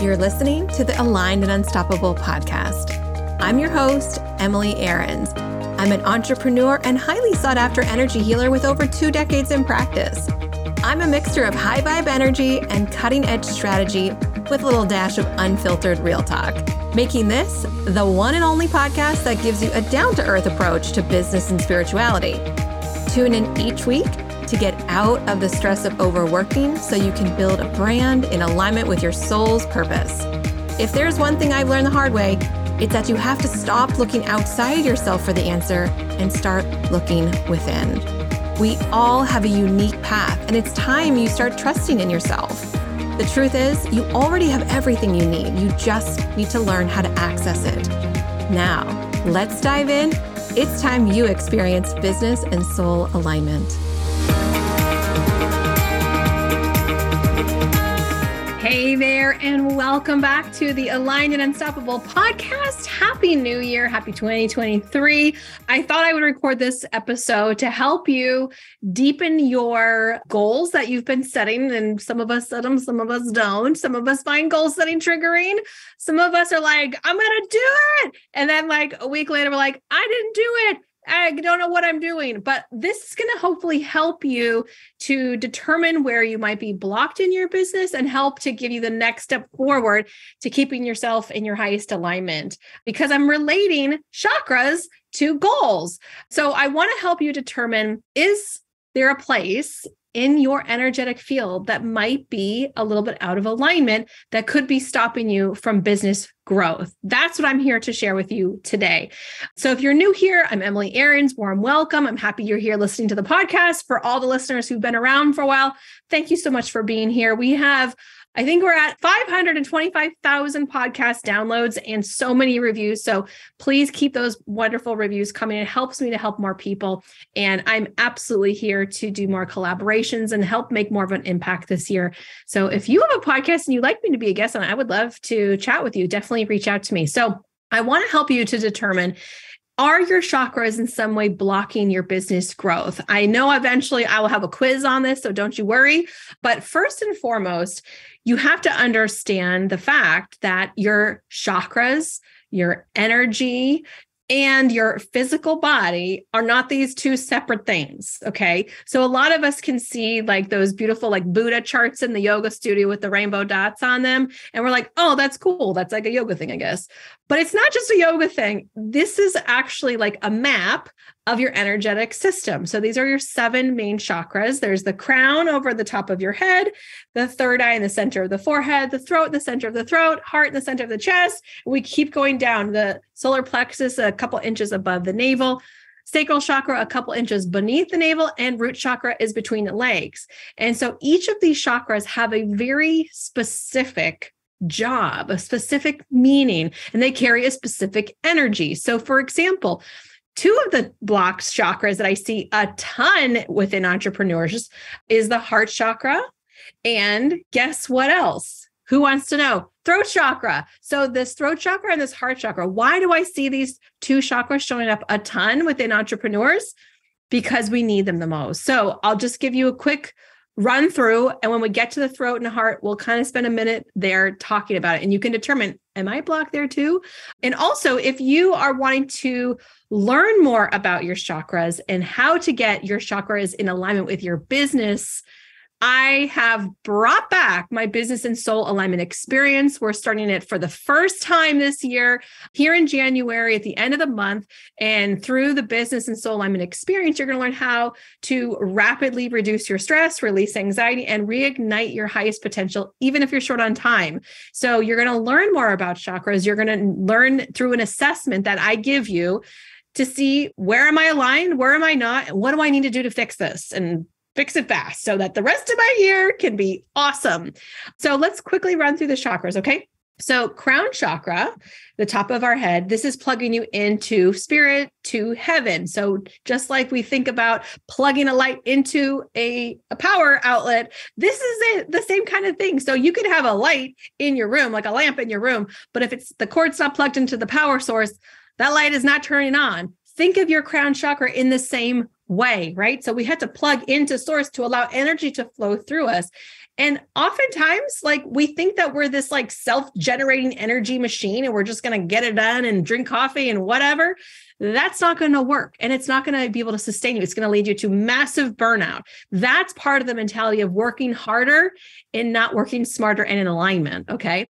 You're listening to the Aligned and Unstoppable podcast. I'm your host, Emily Aarons. I'm an entrepreneur and highly sought after energy healer with over two decades in practice. I'm a mixture of high vibe energy and cutting edge strategy with a little dash of unfiltered real talk, making this the one and only podcast that gives you a down to earth approach to business and spirituality. Tune in each week out of the stress of overworking so you can build a brand in alignment with your soul's purpose. If there's one thing I've learned the hard way, it's that you have to stop looking outside yourself for the answer and start looking within. We all have a unique path, and it's time you start trusting in yourself. The truth is, you already have everything you need. You just need to learn how to access it. Now, let's dive in. It's time you experience business and soul alignment. Hey there, and welcome back to the Aligned and Unstoppable podcast. Happy New Year. Happy 2023. I thought I would record this episode to help you deepen your goals that you've been setting. And some of us set them, some of us don't. Some of us find goal setting triggering. Some of us are like, I'm going to do it. And then, like, a week later, we're like, I didn't do it. I don't know what I'm doing, but this is going to hopefully help you to determine where you might be blocked in your business and help to give you the next step forward to keeping yourself in your highest alignment. Because I'm relating chakras to goals. So I want to help you determine is there a place in your energetic field that might be a little bit out of alignment that could be stopping you from business growth. That's what I'm here to share with you today. So if you're new here, I'm Emily Aarons. Warm welcome. I'm happy you're here listening to the podcast. For all the listeners who've been around for a while, thank you so much for being here. We have I think we're at 525,000 podcast downloads and so many reviews. So please keep those wonderful reviews coming. It helps me to help more people. And I'm absolutely here to do more collaborations and help make more of an impact this year. So if you have a podcast and you'd like me to be a guest on I would love to chat with you. Definitely reach out to me. So I want to help you to determine are your chakras in some way blocking your business growth? I know eventually I will have a quiz on this, so don't you worry. But first and foremost, you have to understand the fact that your chakras, your energy, and your physical body are not these two separate things. Okay. So a lot of us can see like those beautiful, like Buddha charts in the yoga studio with the rainbow dots on them. And we're like, oh, that's cool. That's like a yoga thing, I guess. But it's not just a yoga thing. This is actually like a map of your energetic system. So these are your seven main chakras. There's the crown over the top of your head, the third eye in the center of the forehead, the throat in the center of the throat, heart in the center of the chest. We keep going down the solar plexus a couple inches above the navel. Sacral chakra, a couple inches beneath the navel, and root chakra is between the legs. And so each of these chakras have a very specific job, a specific meaning, and they carry a specific energy. So, for example, Two of the blocks chakras that I see a ton within entrepreneurs is the heart chakra. And guess what else? Who wants to know? Throat chakra. So, this throat chakra and this heart chakra, why do I see these two chakras showing up a ton within entrepreneurs? Because we need them the most. So, I'll just give you a quick run through. And when we get to the throat and heart, we'll kind of spend a minute there talking about it. And you can determine, am I blocked there too? And also, if you are wanting to learn more about your chakras and how to get your chakras in alignment with your business I have brought back my business and soul alignment experience. We're starting it for the first time this year here in January at the end of the month. And through the business and soul alignment experience, you're going to learn how to rapidly reduce your stress, release anxiety, and reignite your highest potential, even if you're short on time. So you're going to learn more about chakras. You're going to learn through an assessment that I give you to see where am I aligned, where am I not, what do I need to do to fix this? And fix it fast so that the rest of my year can be awesome. So let's quickly run through the chakras, okay? So, crown chakra, the top of our head, this is plugging you into spirit, to heaven. So, just like we think about plugging a light into a, a power outlet, this is the same kind of thing. So, you could have a light in your room, like a lamp in your room, but if it's the cord's not plugged into the power source, that light is not turning on. Think of your crown chakra in the same way, right? So we had to plug into source to allow energy to flow through us. And oftentimes, like we think that we're this like self-generating energy machine and we're just going to get it done and drink coffee and whatever. That's not going to work. And it's not going to be able to sustain you. It's going to lead you to massive burnout. That's part of the mentality of working harder and not working smarter and in alignment. Okay.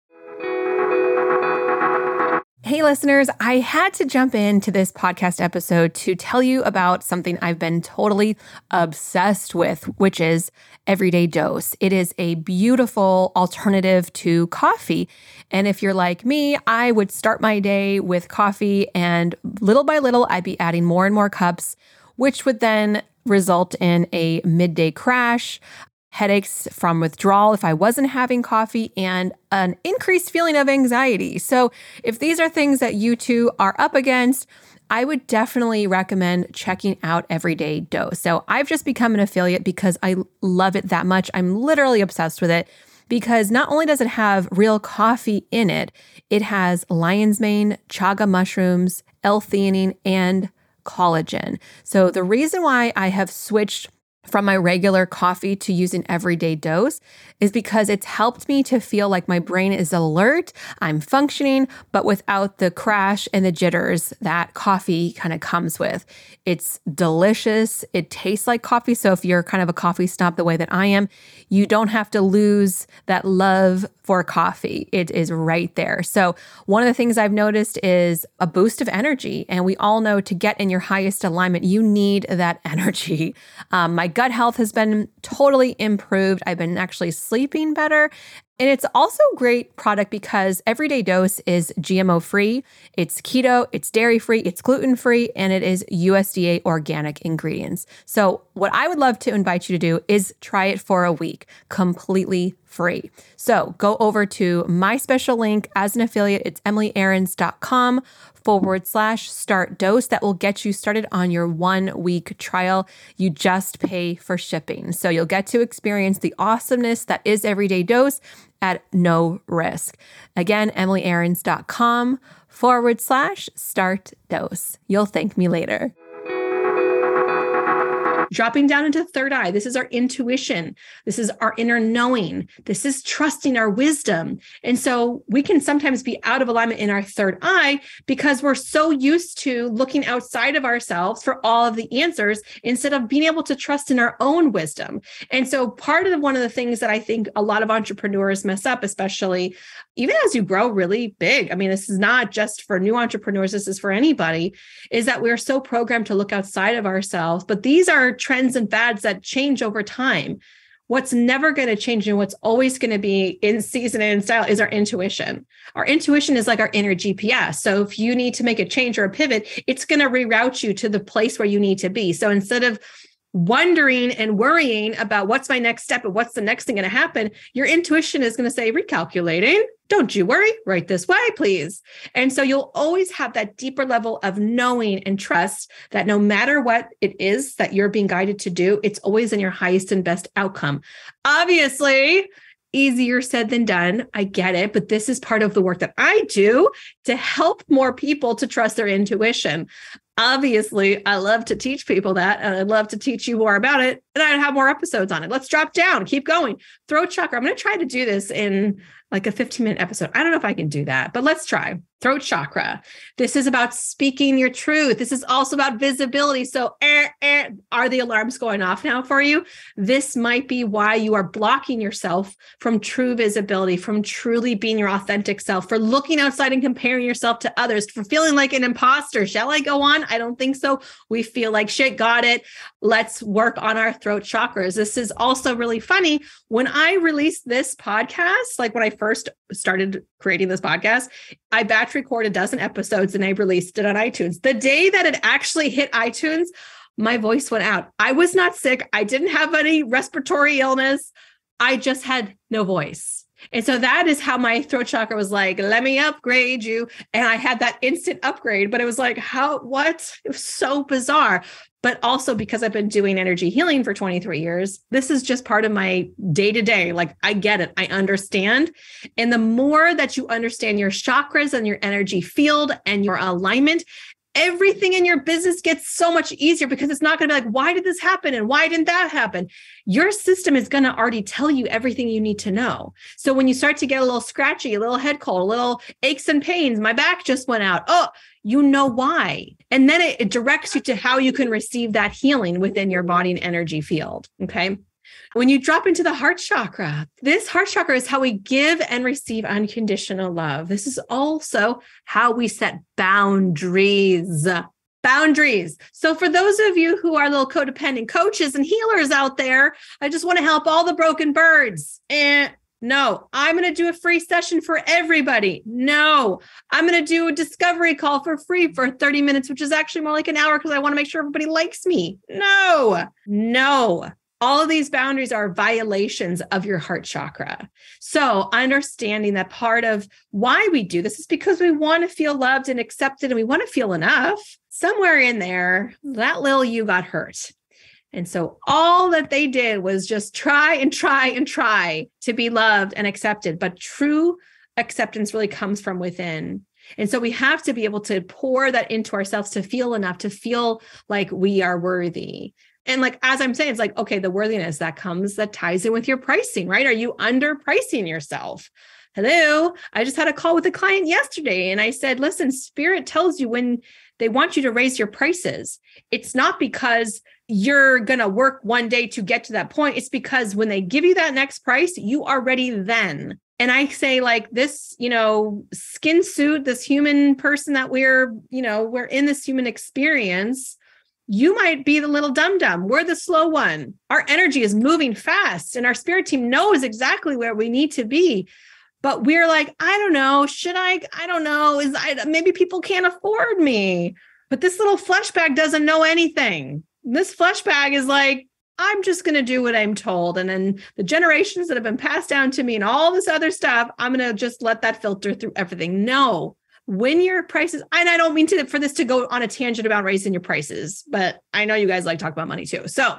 Hey, listeners, I had to jump into this podcast episode to tell you about something I've been totally obsessed with, which is Everyday Dose. It is a beautiful alternative to coffee. And if you're like me, I would start my day with coffee, and little by little, I'd be adding more and more cups, which would then result in a midday crash headaches from withdrawal if I wasn't having coffee, and an increased feeling of anxiety. So, if these are things that you too are up against, I would definitely recommend checking out Everyday Dose. So, I've just become an affiliate because I love it that much. I'm literally obsessed with it because not only does it have real coffee in it, it has lion's mane, chaga mushrooms, L-theanine, and collagen. So, the reason why I have switched from my regular coffee to use an everyday dose is because it's helped me to feel like my brain is alert, I'm functioning, but without the crash and the jitters that coffee kind of comes with. It's delicious. It tastes like coffee. So if you're kind of a coffee snob the way that I am, you don't have to lose that love for coffee. It is right there. So one of the things I've noticed is a boost of energy. And we all know to get in your highest alignment, you need that energy. Um, my gut health has been totally improved. I've been actually sleeping better. And it's also a great product because Everyday Dose is GMO free, it's keto, it's dairy free, it's gluten free, and it is USDA organic ingredients. So, what I would love to invite you to do is try it for a week completely free. So, go over to my special link as an affiliate. It's emilyaarons.com forward slash start dose that will get you started on your one week trial. You just pay for shipping. So you'll get to experience the awesomeness that is everyday dose at no risk. Again, emilyaarons.com forward slash start dose. You'll thank me later dropping down into third eye. This is our intuition. This is our inner knowing. This is trusting our wisdom. And so we can sometimes be out of alignment in our third eye because we're so used to looking outside of ourselves for all of the answers instead of being able to trust in our own wisdom. And so part of one of the things that I think a lot of entrepreneurs mess up, especially even as you grow really big. I mean, this is not just for new entrepreneurs, this is for anybody, is that we're so programmed to look outside of ourselves. But these are trends and fads that change over time. What's never going to change and what's always going to be in season and in style is our intuition. Our intuition is like our inner GPS. So if you need to make a change or a pivot, it's going to reroute you to the place where you need to be. So instead of wondering and worrying about what's my next step and what's the next thing going to happen, your intuition is going to say, recalculating, don't you worry, right this way, please. And so you'll always have that deeper level of knowing and trust that no matter what it is that you're being guided to do, it's always in your highest and best outcome. Obviously, easier said than done. I get it, but this is part of the work that I do to help more people to trust their intuition obviously I love to teach people that and I'd love to teach you more about it and I'd have more episodes on it. Let's drop down, keep going. Throat chakra. I'm going to try to do this in like a 15 minute episode. I don't know if I can do that, but let's try. Throat chakra. This is about speaking your truth. This is also about visibility. So, eh, eh, are the alarms going off now for you? This might be why you are blocking yourself from true visibility, from truly being your authentic self, for looking outside and comparing yourself to others, for feeling like an imposter. Shall I go on? I don't think so. We feel like shit, got it. Let's work on our throat chakras. This is also really funny. When I released this podcast, like when I first started creating this podcast, I batch recorded a dozen episodes and I released it on iTunes. The day that it actually hit iTunes, my voice went out. I was not sick. I didn't have any respiratory illness. I just had no voice. And so that is how my throat chakra was like, let me upgrade you. And I had that instant upgrade, but it was like, how, what? It was so bizarre. But also because I've been doing energy healing for 23 years, this is just part of my day to day. Like I get it, I understand. And the more that you understand your chakras and your energy field and your alignment, everything in your business gets so much easier because it's not going to be like, why did this happen? And why didn't that happen? Your system is going to already tell you everything you need to know. So when you start to get a little scratchy, a little head cold, a little aches and pains, my back just went out. Oh, you know why. And then it, it directs you to how you can receive that healing within your body and energy field. Okay. When you drop into the heart chakra, this heart chakra is how we give and receive unconditional love. This is also how we set boundaries. Boundaries. So, for those of you who are little codependent coaches and healers out there, I just want to help all the broken birds. And no, I'm going to do a free session for everybody. No, I'm going to do a discovery call for free for 30 minutes, which is actually more like an hour because I want to make sure everybody likes me. No, no all of these boundaries are violations of your heart chakra. So, understanding that part of why we do this is because we want to feel loved and accepted and we want to feel enough. Somewhere in there, that little you got hurt. And so, all that they did was just try and try and try to be loved and accepted. But true acceptance really comes from within. And so we have to be able to pour that into ourselves to feel enough, to feel like we are worthy. And like as I'm saying, it's like, okay, the worthiness that comes that ties in with your pricing, right? Are you underpricing yourself? Hello. I just had a call with a client yesterday and I said, listen, spirit tells you when they want you to raise your prices. It's not because you're going to work one day to get to that point. It's because when they give you that next price, you are ready then. And I say, like, this, you know, skin suit, this human person that we're, you know, we're in this human experience you might be the little dum dum. We're the slow one. Our energy is moving fast, and our spirit team knows exactly where we need to be. But we're like, I don't know. Should I? I don't know. Is I maybe people can't afford me? But this little flesh bag doesn't know anything. This flesh bag is like, I'm just going to do what I'm told. And then the generations that have been passed down to me and all this other stuff, I'm going to just let that filter through everything. No, when your prices and i don't mean to for this to go on a tangent about raising your prices but i know you guys like talk about money too. So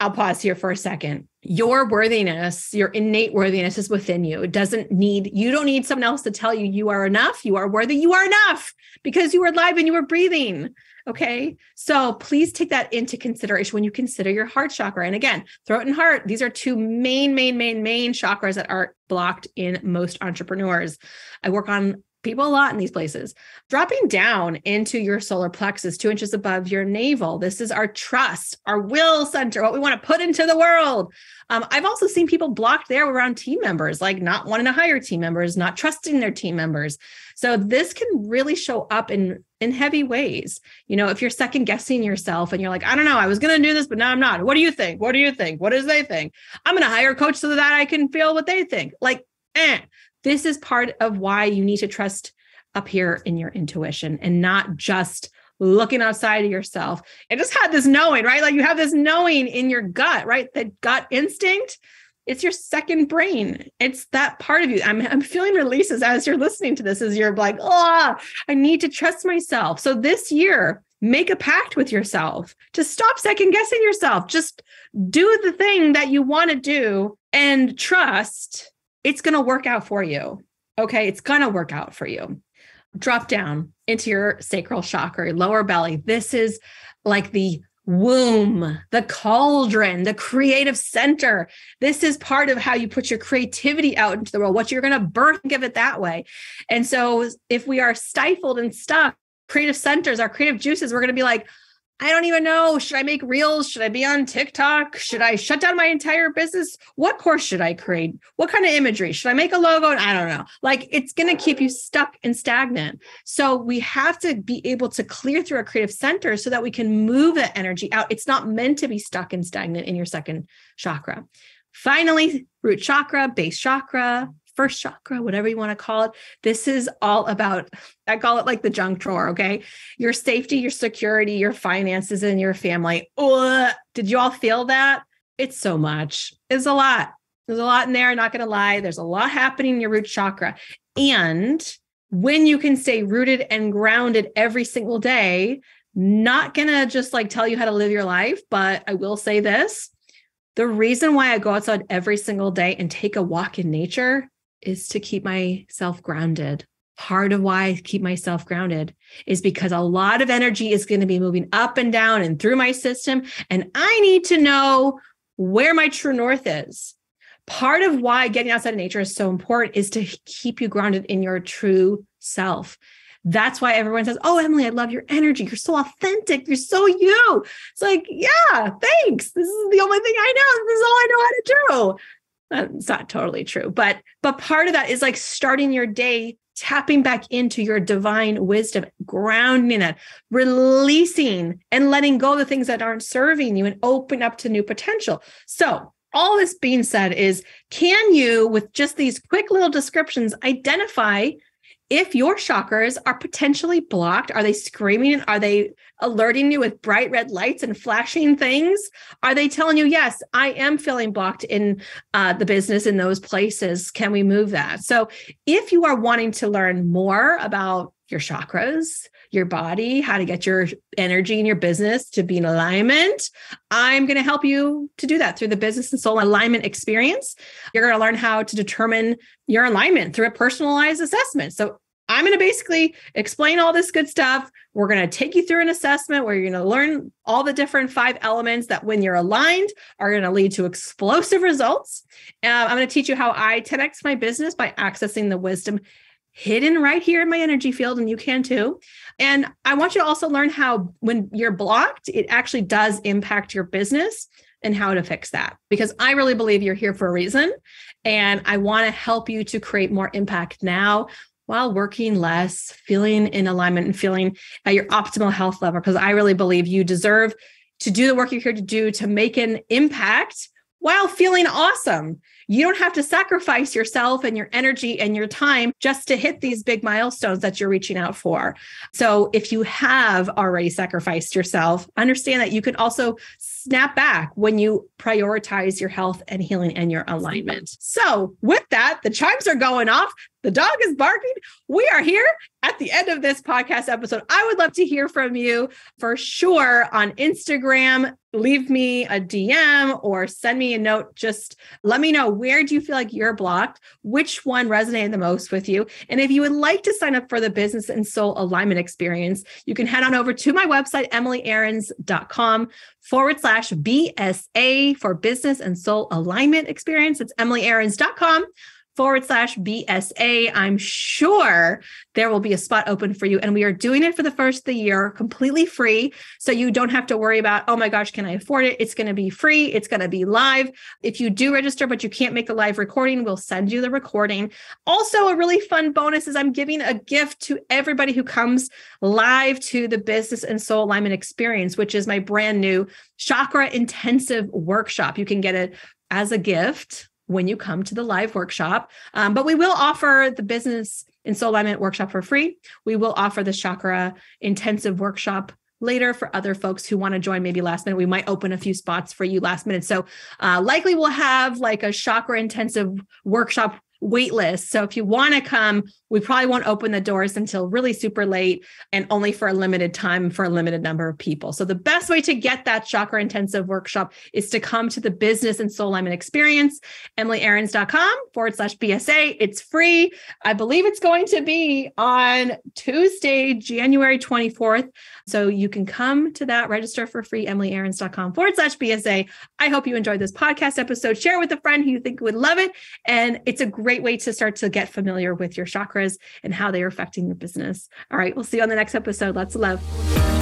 i'll pause here for a second. Your worthiness your innate worthiness is within you. It doesn't need you don't need someone else to tell you you are enough you are worthy you are enough because you are alive and you are breathing okay? So please take that into consideration when you consider your heart chakra. And again throat and heart these are two main main main main chakras that are blocked in most entrepreneurs. I work on people a lot in these places. Dropping down into your solar plexus, two inches above your navel. This is our trust, our will center, what we want to put into the world. Um, I've also seen people blocked there around team members, like not wanting to hire team members, not trusting their team members. So this can really show up in in heavy ways. You know, if you're second guessing yourself and you're like, I don't know, I was going to do this, but now I'm not. What do you think? What do you think? What does they think? I'm going to hire a coach so that I can feel what they think. Like, eh this is part of why you need to trust up here in your intuition and not just looking outside of yourself and just had this knowing, right? Like you have this knowing in your gut, right? That gut instinct. It's your second brain. It's that part of you. I'm, I'm feeling releases as you're listening to this, as you're like, oh, I need to trust myself. So this year, make a pact with yourself to stop second guessing yourself. Just do the thing that you want to do and trust it's going to work out for you. Okay. It's going to work out for you. Drop down into your sacral chakra, lower belly. This is like the womb, the cauldron, the creative center. This is part of how you put your creativity out into the world, what you're going to birth, give it that way. And so if we are stifled and stuck, creative centers, our creative juices, we're going to be like, I don't even know. Should I make reels? Should I be on TikTok? Should I shut down my entire business? What course should I create? What kind of imagery? Should I make a logo? I don't know. Like it's going to keep you stuck and stagnant. So we have to be able to clear through our creative center so that we can move that energy out. It's not meant to be stuck and stagnant in your second chakra. Finally, root chakra, base chakra, first chakra, whatever you want to call it. This is all about, I call it like the junk drawer, okay? Your safety, your security, your finances, and your family. Ugh. Did you all feel that? It's so much. It's a lot. There's a lot in there, not going to lie. There's a lot happening in your root chakra. And when you can stay rooted and grounded every single day, not going to just like tell you how to live your life, but I will say this. The reason why I go outside every single day and take a walk in nature is to keep myself grounded. part of why I keep myself grounded is because a lot of energy is going to be moving up and down and through my system. And I need to know where my true north is. Part of why getting outside of nature is so important is to keep you grounded in your true self. That's why everyone says, Oh, Emily, I love your energy. You're so authentic. You're so you. It's like, yeah, thanks. This is the only thing I know. This is all I know how to do. That's not totally true. But but part of that is like starting your day tapping back into your divine wisdom, grounding that, releasing and letting go of the things that aren't serving you and open up to new potential. So, all this being said, is can you, with just these quick little descriptions, identify if your chakras are potentially blocked, are they screaming? Are they alerting you with bright red lights and flashing things? Are they telling you, yes, I am feeling blocked in uh, the business in those places? Can we move that? So, if you are wanting to learn more about your chakras, your body, how to get your energy and your business to be in alignment. I'm going to help you to do that through the business and soul alignment experience. You're going to learn how to determine your alignment through a personalized assessment. So I'm going to basically explain all this good stuff. We're going to take you through an assessment where you're going to learn all the different five elements that, when you're aligned, are going to lead to explosive results. Uh, I'm going to teach you how I 10x my business by accessing the wisdom hidden right here in my energy field, and you can too. And I want you to also learn how, when you're blocked, it actually does impact your business and how to fix that. Because I really believe you're here for a reason. And I want to help you to create more impact now while working less, feeling in alignment and feeling at your optimal health level. Because I really believe you deserve to do the work you're here to do to make an impact while feeling awesome. You don't have to sacrifice yourself and your energy and your time just to hit these big milestones that you're reaching out for. So, if you have already sacrificed yourself, understand that you can also snap back when you prioritize your health and healing and your alignment. So, with that, the chimes are going off. The dog is barking. We are here at the end of this podcast episode. I would love to hear from you for sure on Instagram. Leave me a DM or send me a note. Just let me know where do you feel like you're blocked? Which one resonated the most with you? And if you would like to sign up for the business and soul alignment experience, you can head on over to my website, emilyaarons.com forward slash BSA for business and soul alignment experience. It's emilyaarons.com forward slash BSA. I'm sure there will be a spot open for you. And we are doing it for the first of the year completely free. So you don't have to worry about, oh my gosh, can I afford it? It's going to be free. It's going to be live. If you do register, but you can't make the live recording, we'll send you the recording. Also, a really fun bonus is I'm giving a gift to everybody who comes live to the business and soul alignment experience, which is my brand new chakra intensive workshop. You can get it as a gift when you come to the live workshop. Um, but we will offer the business and soul alignment workshop for free. We will offer the chakra intensive workshop later for other folks who want to join maybe last minute we might open a few spots for you last minute so uh, likely we'll have like a chakra intensive workshop wait list. So if you want to come, we probably won't open the doors until really super late and only for a limited time for a limited number of people. So the best way to get that chakra intensive workshop is to come to the business and soul alignment experience, emilyaarons.com forward slash BSA. It's free. I believe it's going to be on Tuesday, January 24th. So you can come to that, register for free, emilyaarons.com forward slash BSA. I hope you enjoyed this podcast episode. Share it with a friend who you think would love it. And it's a great way to start to get familiar with your chakras and how they are affecting your business. All right, we'll see you on the next episode. Lots of love.